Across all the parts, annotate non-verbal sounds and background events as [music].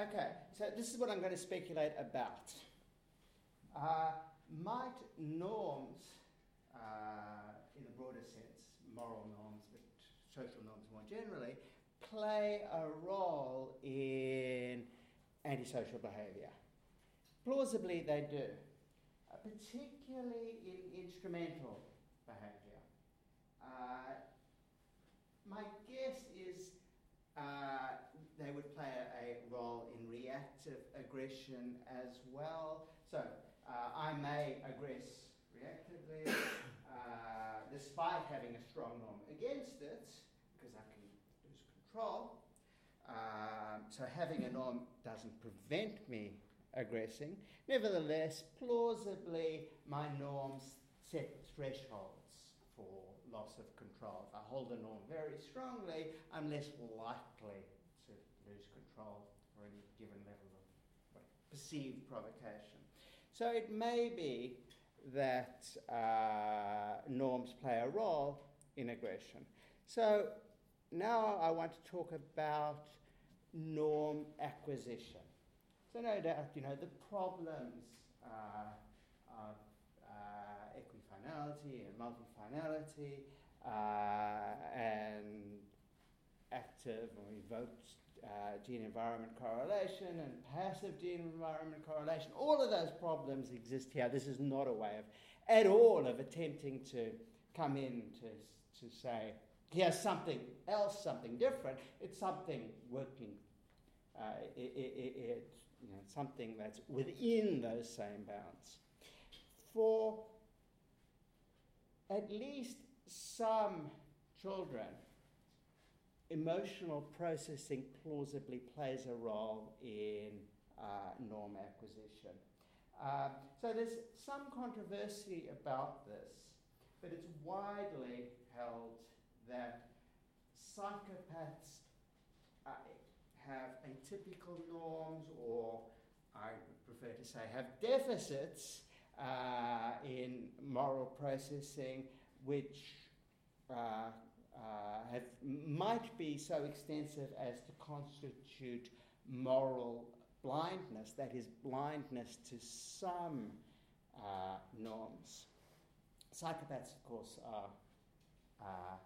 Okay, so this is what I'm going to speculate about. Uh, might norms, uh, in a broader sense, moral norms, but social norms more generally, play a role in antisocial behaviour? Plausibly, they do, uh, particularly in instrumental behaviour. Uh, my guess is uh, they would play a, a, role in reactive aggression as well. So uh, I may aggress reactively [coughs] uh, despite having a strong norm against it because I can lose control. Um, so having a norm doesn't prevent me aggressing. Nevertheless, plausibly, my norms set thresholds for loss of control. If I hold a norm very strongly, I'm less likely control any given level of perceived provocation. So it may be that uh, norms play a role in aggression. So now I want to talk about norm acquisition. So no doubt, you know, the problems uh, of uh, equifinality and multifinality uh, and active or evoked uh, gene environment correlation and passive gene environment correlation. All of those problems exist here. This is not a way of, at all, of attempting to come in to, to say, here's something else, something different. It's something working. Uh, it, it, it, you know, something that's within those same bounds. For at least some children, emotional processing plausibly plays a role in uh, norm acquisition. Uh, so there's some controversy about this, but it's widely held that psychopaths uh, have atypical norms, or I would prefer to say have deficits uh, in moral processing, which uh, have, might be so extensive as to constitute moral blindness, that is, blindness to some uh, norms. Psychopaths, of course, are uh,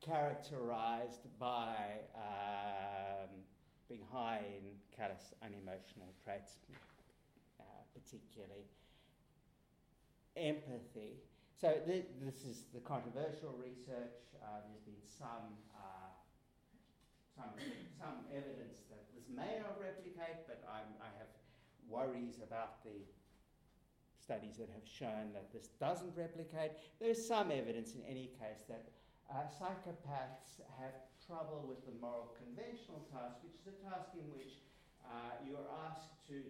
characterized by um, being high in callous unemotional traits, uh, particularly empathy. So th- this is the controversial research. Uh, there's been some, uh, some, some evidence that this may not replicate, but I'm, i have worries about the studies that have shown that this doesn't replicate. There's some evidence in any case that uh, psychopaths have trouble with the moral conventional task, which is a task in which uh, you're asked to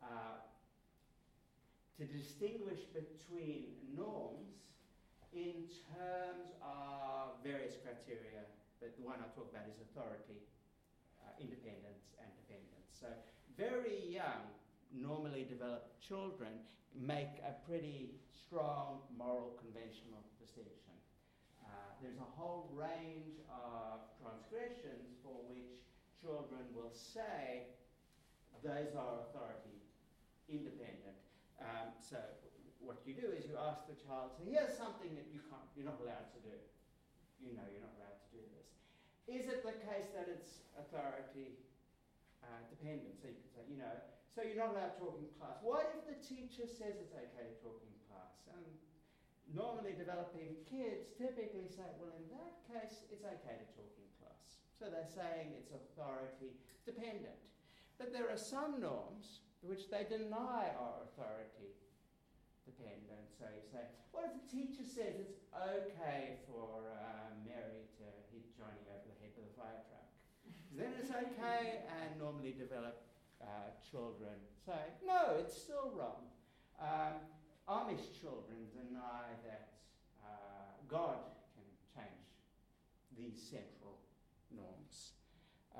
uh, to distinguish between norms in terms of various criteria, but the one I talk about is authority, uh, independence, and dependence. So, very young, normally developed children make a pretty strong moral conventional distinction. Uh, there's a whole range of transgressions for which children will say those are authority independent um, so what you do is you ask the child, so here's something that you can't, you're not allowed to do. You know you're not allowed to do this. Is it the case that it's authority uh, dependent? So you could say, you know, so you're not allowed to talk in class. What if the teacher says it's okay to talk in class? And normally developing kids typically say, well, in that case, it's okay to talk in class. So they're saying it's authority dependent. But there are some norms which they deny our authority dependent. So you say, what if the teacher says it's okay for uh, Mary to hit Johnny over the head with a fire truck? [laughs] then it's okay, and normally developed uh, children say, no, it's still wrong. Um, Amish children deny that uh, God can change these central.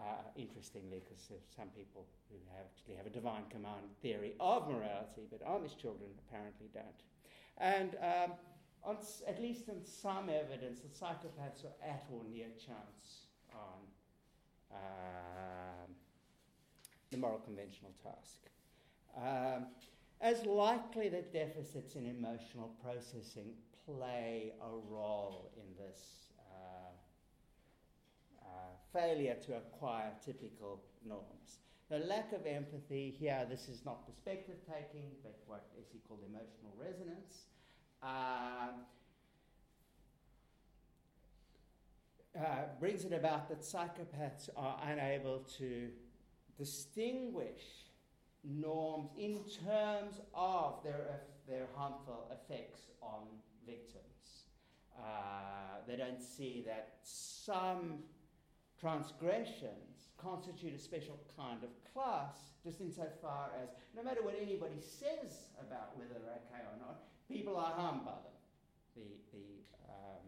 Uh, interestingly, because some people who actually have a divine command theory of morality, but Amish children apparently don't. And um, on, at least in some evidence, the psychopaths are at or near chance on um, the moral conventional task. Um, as likely that deficits in emotional processing play a role in this failure to acquire typical norms. The lack of empathy here, this is not perspective taking, but what is he called emotional resonance. Uh, uh, brings it about that psychopaths are unable to distinguish norms in terms of their, their harmful effects on victims. Uh, they don't see that some transgressions constitute a special kind of class, just insofar as no matter what anybody says about whether they're okay or not, people are harmed by them. The, the, um,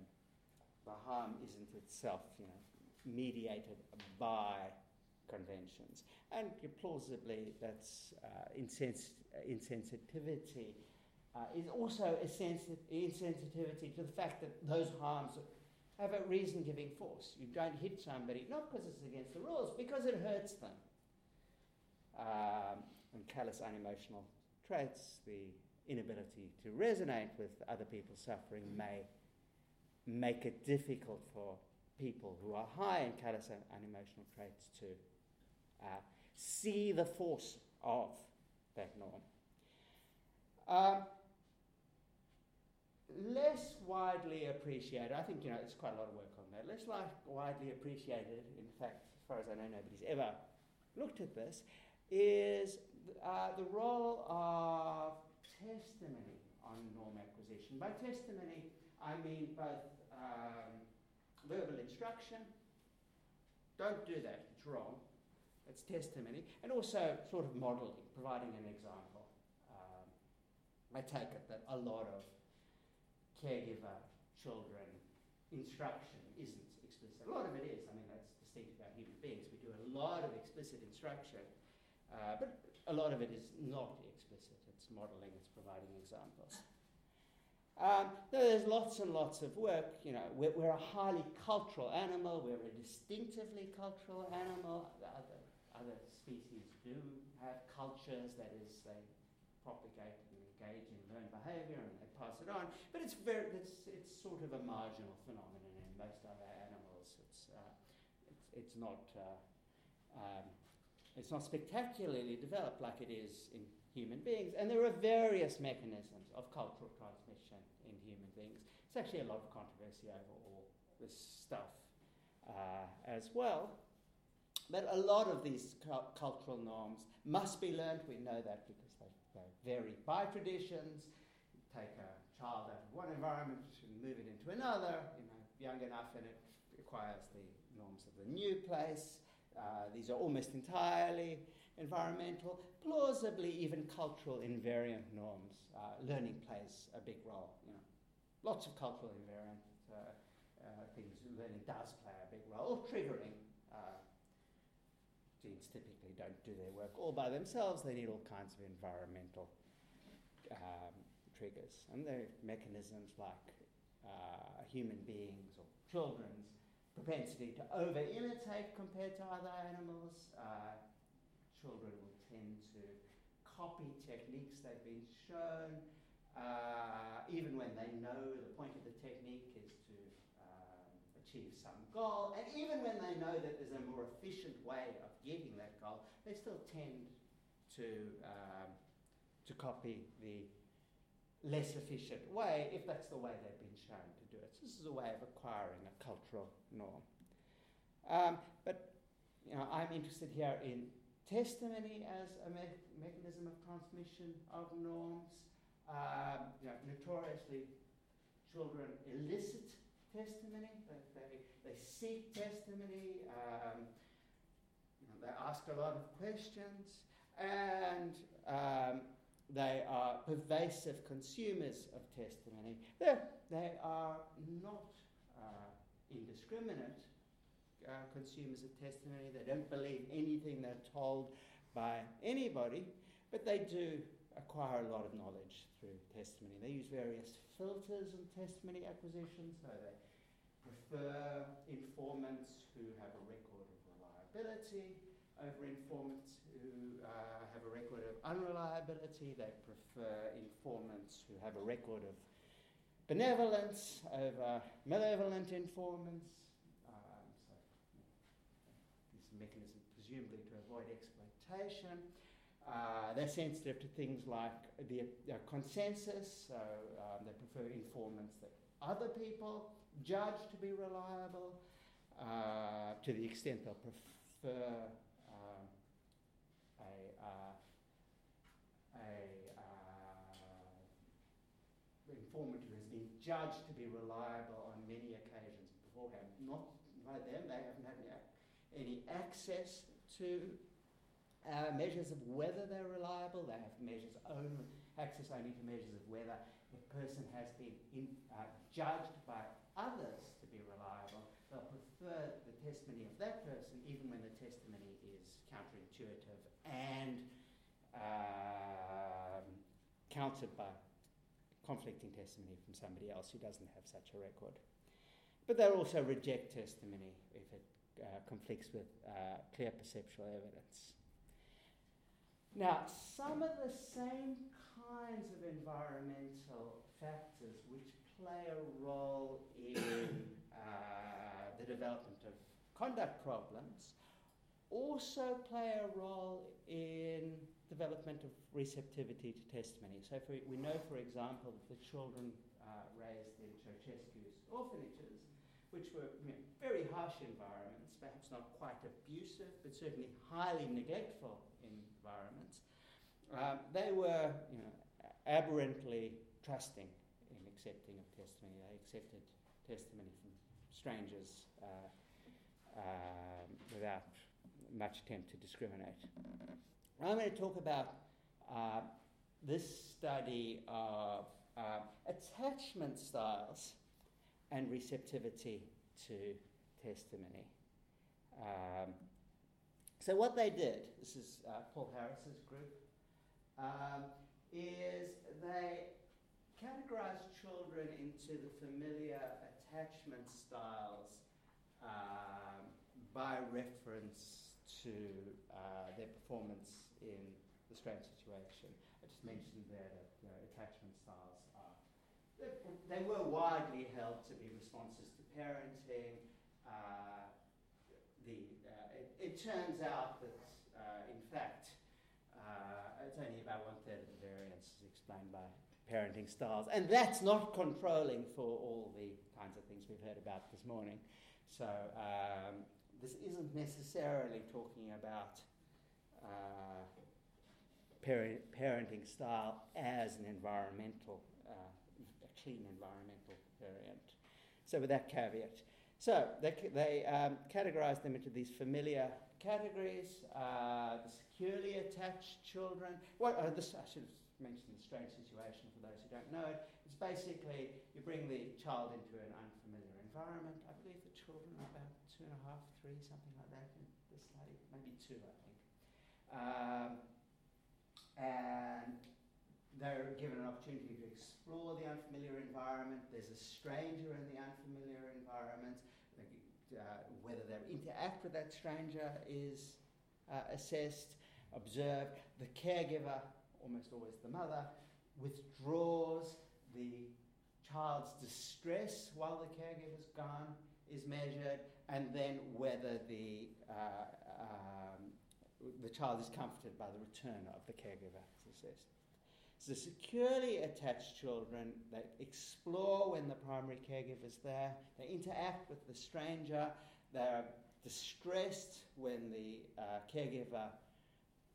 the harm isn't itself, you know, mediated by conventions. And plausibly, that's uh, insens- insensitivity uh, is also a sensi- insensitivity to the fact that those harms have a reason giving force. You don't hit somebody, not because it's against the rules, because it hurts them. Um, and callous unemotional traits, the inability to resonate with other people's suffering may make it difficult for people who are high in callous unemotional traits to uh, see the force of that norm. Um, less widely appreciated, I think you know, there's quite a lot of work on that, less like widely appreciated, in fact, as far as I know, nobody's ever looked at this, is uh, the role of testimony on norm acquisition. By testimony, I mean both um, verbal instruction, don't do that, it's wrong, it's testimony, and also sort of modeling, providing an example. Um, I take it that a lot of caregiver, children, instruction isn't explicit. A lot of it is. I mean, that's distinct about human beings. We do a lot of explicit instruction, uh, but a lot of it is not explicit. It's modeling, it's providing examples. Um, there's lots and lots of work. You know, we're, we're, a highly cultural animal. We're a distinctively cultural animal. Other, other species do have cultures. That is, they propagate and engage in learned behaviour and pass it on. But it's very, it's, it's sort of a marginal phenomenon in most other animals. It's, uh, it's, it's not. Uh, um, it's not spectacularly developed like it is in human beings, and there are various mechanisms of cultural transmission in human beings. It's actually a lot of controversy over all this stuff uh, as well. But a lot of these cu- cultural norms must be learned. We know that because they, they vary by traditions. Take a child out of one environment and move it into another, you know, young enough, and it acquires the norms of the new place. Uh, these are almost entirely environmental, plausibly even cultural invariant norms. Uh, learning plays a big role. You know, lots of cultural invariant uh, uh things. Learning does play a big role, triggering. Uh, genes typically don't do their work all by themselves. They need all kinds of environmental um, triggers, and there are mechanisms like uh, human beings or children's propensity to over imitate compared to other animals. Uh, children will tend to copy techniques they've been shown, uh, even when they know the point of the technique is to um, achieve some goal, and even when they know that there's a more efficient way of getting that goal, they still tend to um, to copy the less efficient way if that's the way they've been shown to do it. So this is a way of acquiring a cultural norm. Um, but you know, I'm interested here in testimony as a me- mechanism of transmission of norms. Um, you know, notoriously, children elicit testimony. They, they, seek testimony. Um, you know, they ask a lot of questions, and um, they are pervasive consumers of testimony. They're, they are not uh, indiscriminate uh, consumers of testimony. They don't believe anything they're told by anybody, but they do acquire a lot of knowledge through testimony. They use various filters in testimony acquisition, so they prefer informants who have a record of reliability over informants who uh, have a record of unreliability. They prefer informants who have a record of benevolence over malevolent informants. Um, so, this mechanism presumably to avoid exploitation. Uh, they're sensitive to things like the uh, consensus, so um, they prefer informants that other people judge to be reliable, uh, to the extent they'll prefer has been judged to be reliable on many occasions beforehand. Not by them, they haven't had any, access to uh, measures of whether they're reliable. They have measures only, access only to measures of whether a person has been in, uh, judged by others to be reliable. They'll prefer the testimony of that person even when the testimony is counterintuitive and um, countered by conflicting testimony from somebody else who doesn't have such a record. But they'll also reject testimony if it uh, conflicts with uh, clear perceptual evidence. Now, some of the same kinds of environmental factors which play a role in uh, the development of conduct problems also play a role in development of receptivity to testimony. So for, we know, for example, that the children uh, raised in Ceausescu's orphanages, which were you know, very harsh environments, perhaps not quite abusive, but certainly highly neglectful environments, um, they were you know, aberrantly trusting in accepting of testimony. They accepted testimony from strangers uh, uh, without much attempt to discriminate. I'm going to talk about uh, this study of uh, attachment styles and receptivity to testimony. Um, so what they did, this is uh, Paul Harris's group, um, is they categorized children into the familiar attachment styles um, by reference to uh, their performance in the strange situation. I just mentioned there that you know, attachment styles are, they, were widely held to be responses to parenting. Uh, the it turns out that, uh, in fact, uh, it's only about one third of the variance is explained by parenting styles. And that's not controlling for all the kinds of things we've heard about this morning. So um, this isn't necessarily talking about uh, parent, parenting style as an environmental, uh, a clean environmental variant. So with that caveat, so they, they um, them into these familiar categories. Uh, the securely attached children. What, uh, this, I should have mentioned the strange situation for those who don't know it. It's basically you bring the child into an unfamiliar environment. I believe the children are about two and a half, three, something like that in this study. Maybe two, I think. Um, and they're given an opportunity to explore the unfamiliar environment. There's a stranger in the unfamiliar environment uh, whether they interact with that stranger is uh, assessed, observed. The caregiver, almost always the mother, withdraws. The child's distress while the caregiver's gone is measured, and then whether the uh, um, the child is comforted by the return of the caregiver is assessed. So securely attached children, they explore when the primary caregiver is there, they interact with the stranger, they're distressed when the uh, caregiver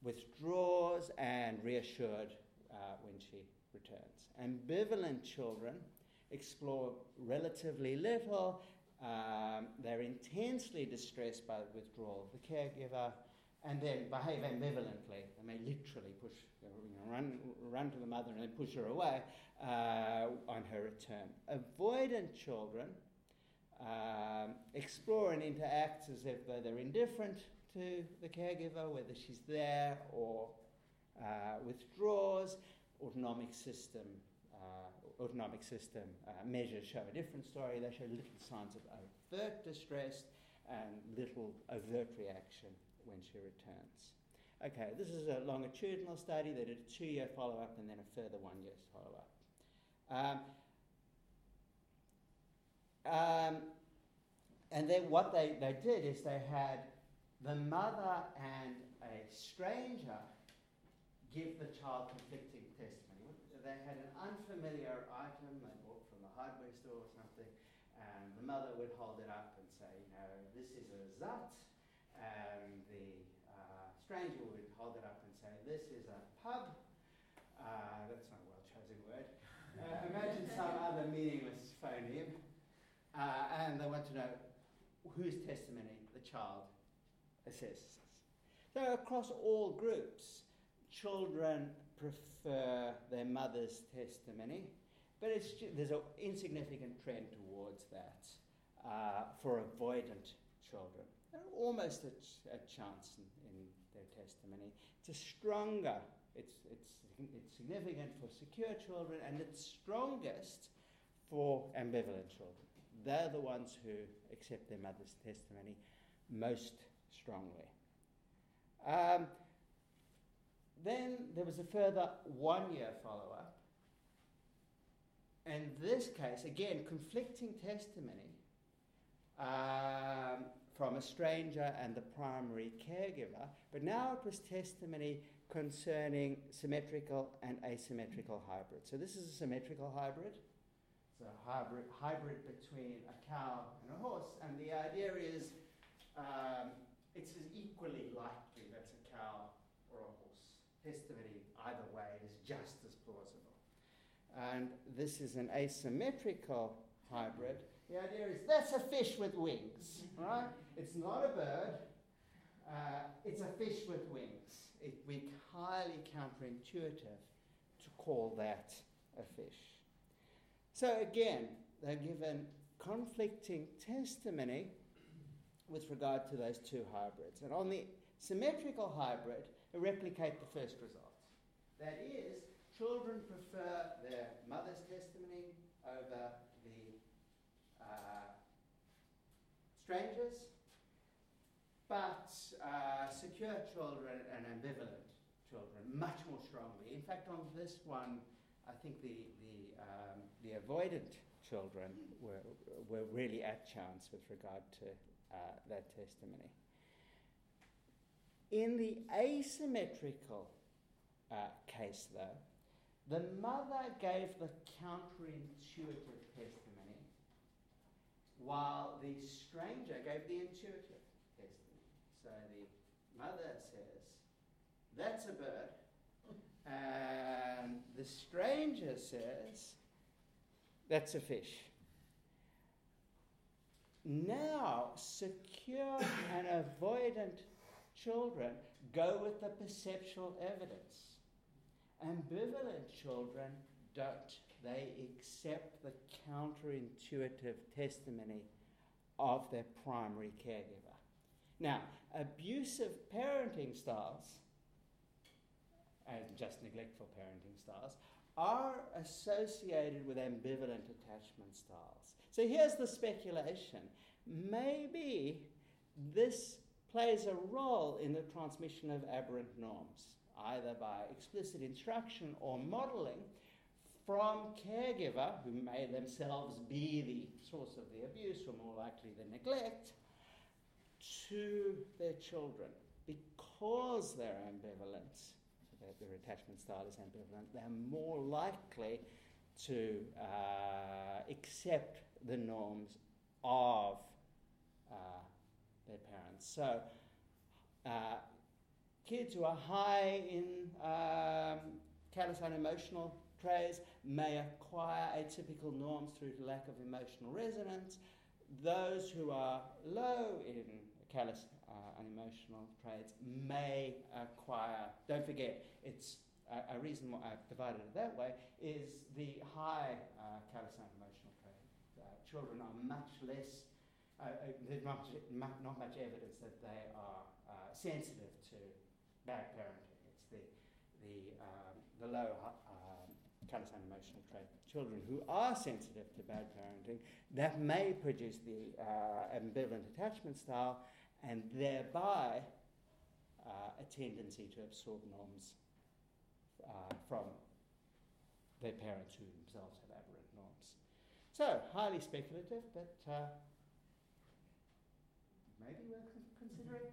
withdraws and reassured uh, when she returns. Ambivalent children explore relatively little. Um, they're intensely distressed by the withdrawal of the caregiver and then behave ambivalently. They may literally push, you know, run, run to the mother and then push her away uh, on her return. Avoidant children um, explore and interact as if they're indifferent to the caregiver, whether she's there or uh, withdraws. Autonomic system, uh, autonomic system uh, measures show a different story. They show little signs of overt distress and little overt reaction when she returns. Okay, this is a longitudinal study. They did a two year follow up and then a further one year follow up. Um, um, and then what they, they did is they had the mother and a stranger give the child conflicting testimony. They had an unfamiliar item they bought from the hardware store or something, and the mother would hold it up and say, you know, this is a zat, and stranger would hold it up and say, this is a pub. Uh, that's not a well chosen word. Uh, [laughs] imagine some other meaningless phoneme. Uh, and they want to know whose testimony the child assesses. So across all groups, children prefer their mother's testimony, but there's an insignificant trend towards that uh, for avoidant children. Almost a, ch- a chance in, in, their testimony. It's a stronger, it's, it's, it's significant for secure children, and it's strongest for ambivalent children. They're the ones who accept their mother's testimony most strongly. Um, then there was a further one year follow up. In this case, again, conflicting testimony um, from a stranger and the primary caregiver, but now it was testimony concerning symmetrical and asymmetrical hybrids. So this is a symmetrical hybrid. It's a hybrid, hybrid between a cow and a horse, and the idea is um, it's as equally likely that's a cow or a horse. Testimony either way is just as plausible. And this is an asymmetrical hybrid. The idea is that's a fish with wings, right? It's not a bird. Uh, it's a fish with wings. It would be highly counterintuitive to call that a fish. So again, they're given conflicting testimony with regard to those two hybrids. And on the symmetrical hybrid, they replicate the first result. That is, children prefer their mother's testimony over the uh, strangers, but uh, secure children and ambivalent children much more strongly. In fact, on this one, I think the, the, um, the avoidant children were, were really at chance with regard to uh, that testimony. In the asymmetrical uh, case, though, the mother gave the counterintuitive testimony, while the stranger gave the intuitive testimony. So the mother says, That's a bird. And the stranger says, That's a fish. Now, secure and avoidant children go with the perceptual evidence. Ambivalent children don't. They accept the counterintuitive testimony of their primary caregiver. Now, abusive parenting styles and just neglectful parenting styles are associated with ambivalent attachment styles. So here's the speculation. Maybe this plays a role in the transmission of aberrant norms, either by explicit instruction or modeling from caregiver, who may themselves be the source of the abuse or more likely the neglect, to their children. Because they're ambivalent, their attachment style is ambivalent, they're more likely to uh, accept the norms of uh, their parents. So, uh, kids who are high in um, callous unemotional may acquire atypical norms through lack of emotional resonance. Those who are low in callous uh, unemotional traits may acquire, don't forget, it's a, a reason why I've divided it that way is the high uh, callous unemotional children are much less, uh, uh there's not, not much evidence that they are uh, sensitive to bad parenting. It's the, the, um, the low callous unemotional trait children who are sensitive to bad parenting that may produce the uh, ambivalent attachment style and thereby uh, a tendency to absorb norms uh, from their parents who themselves have aberrant norms. So, highly speculative, but uh, maybe worth con- considering.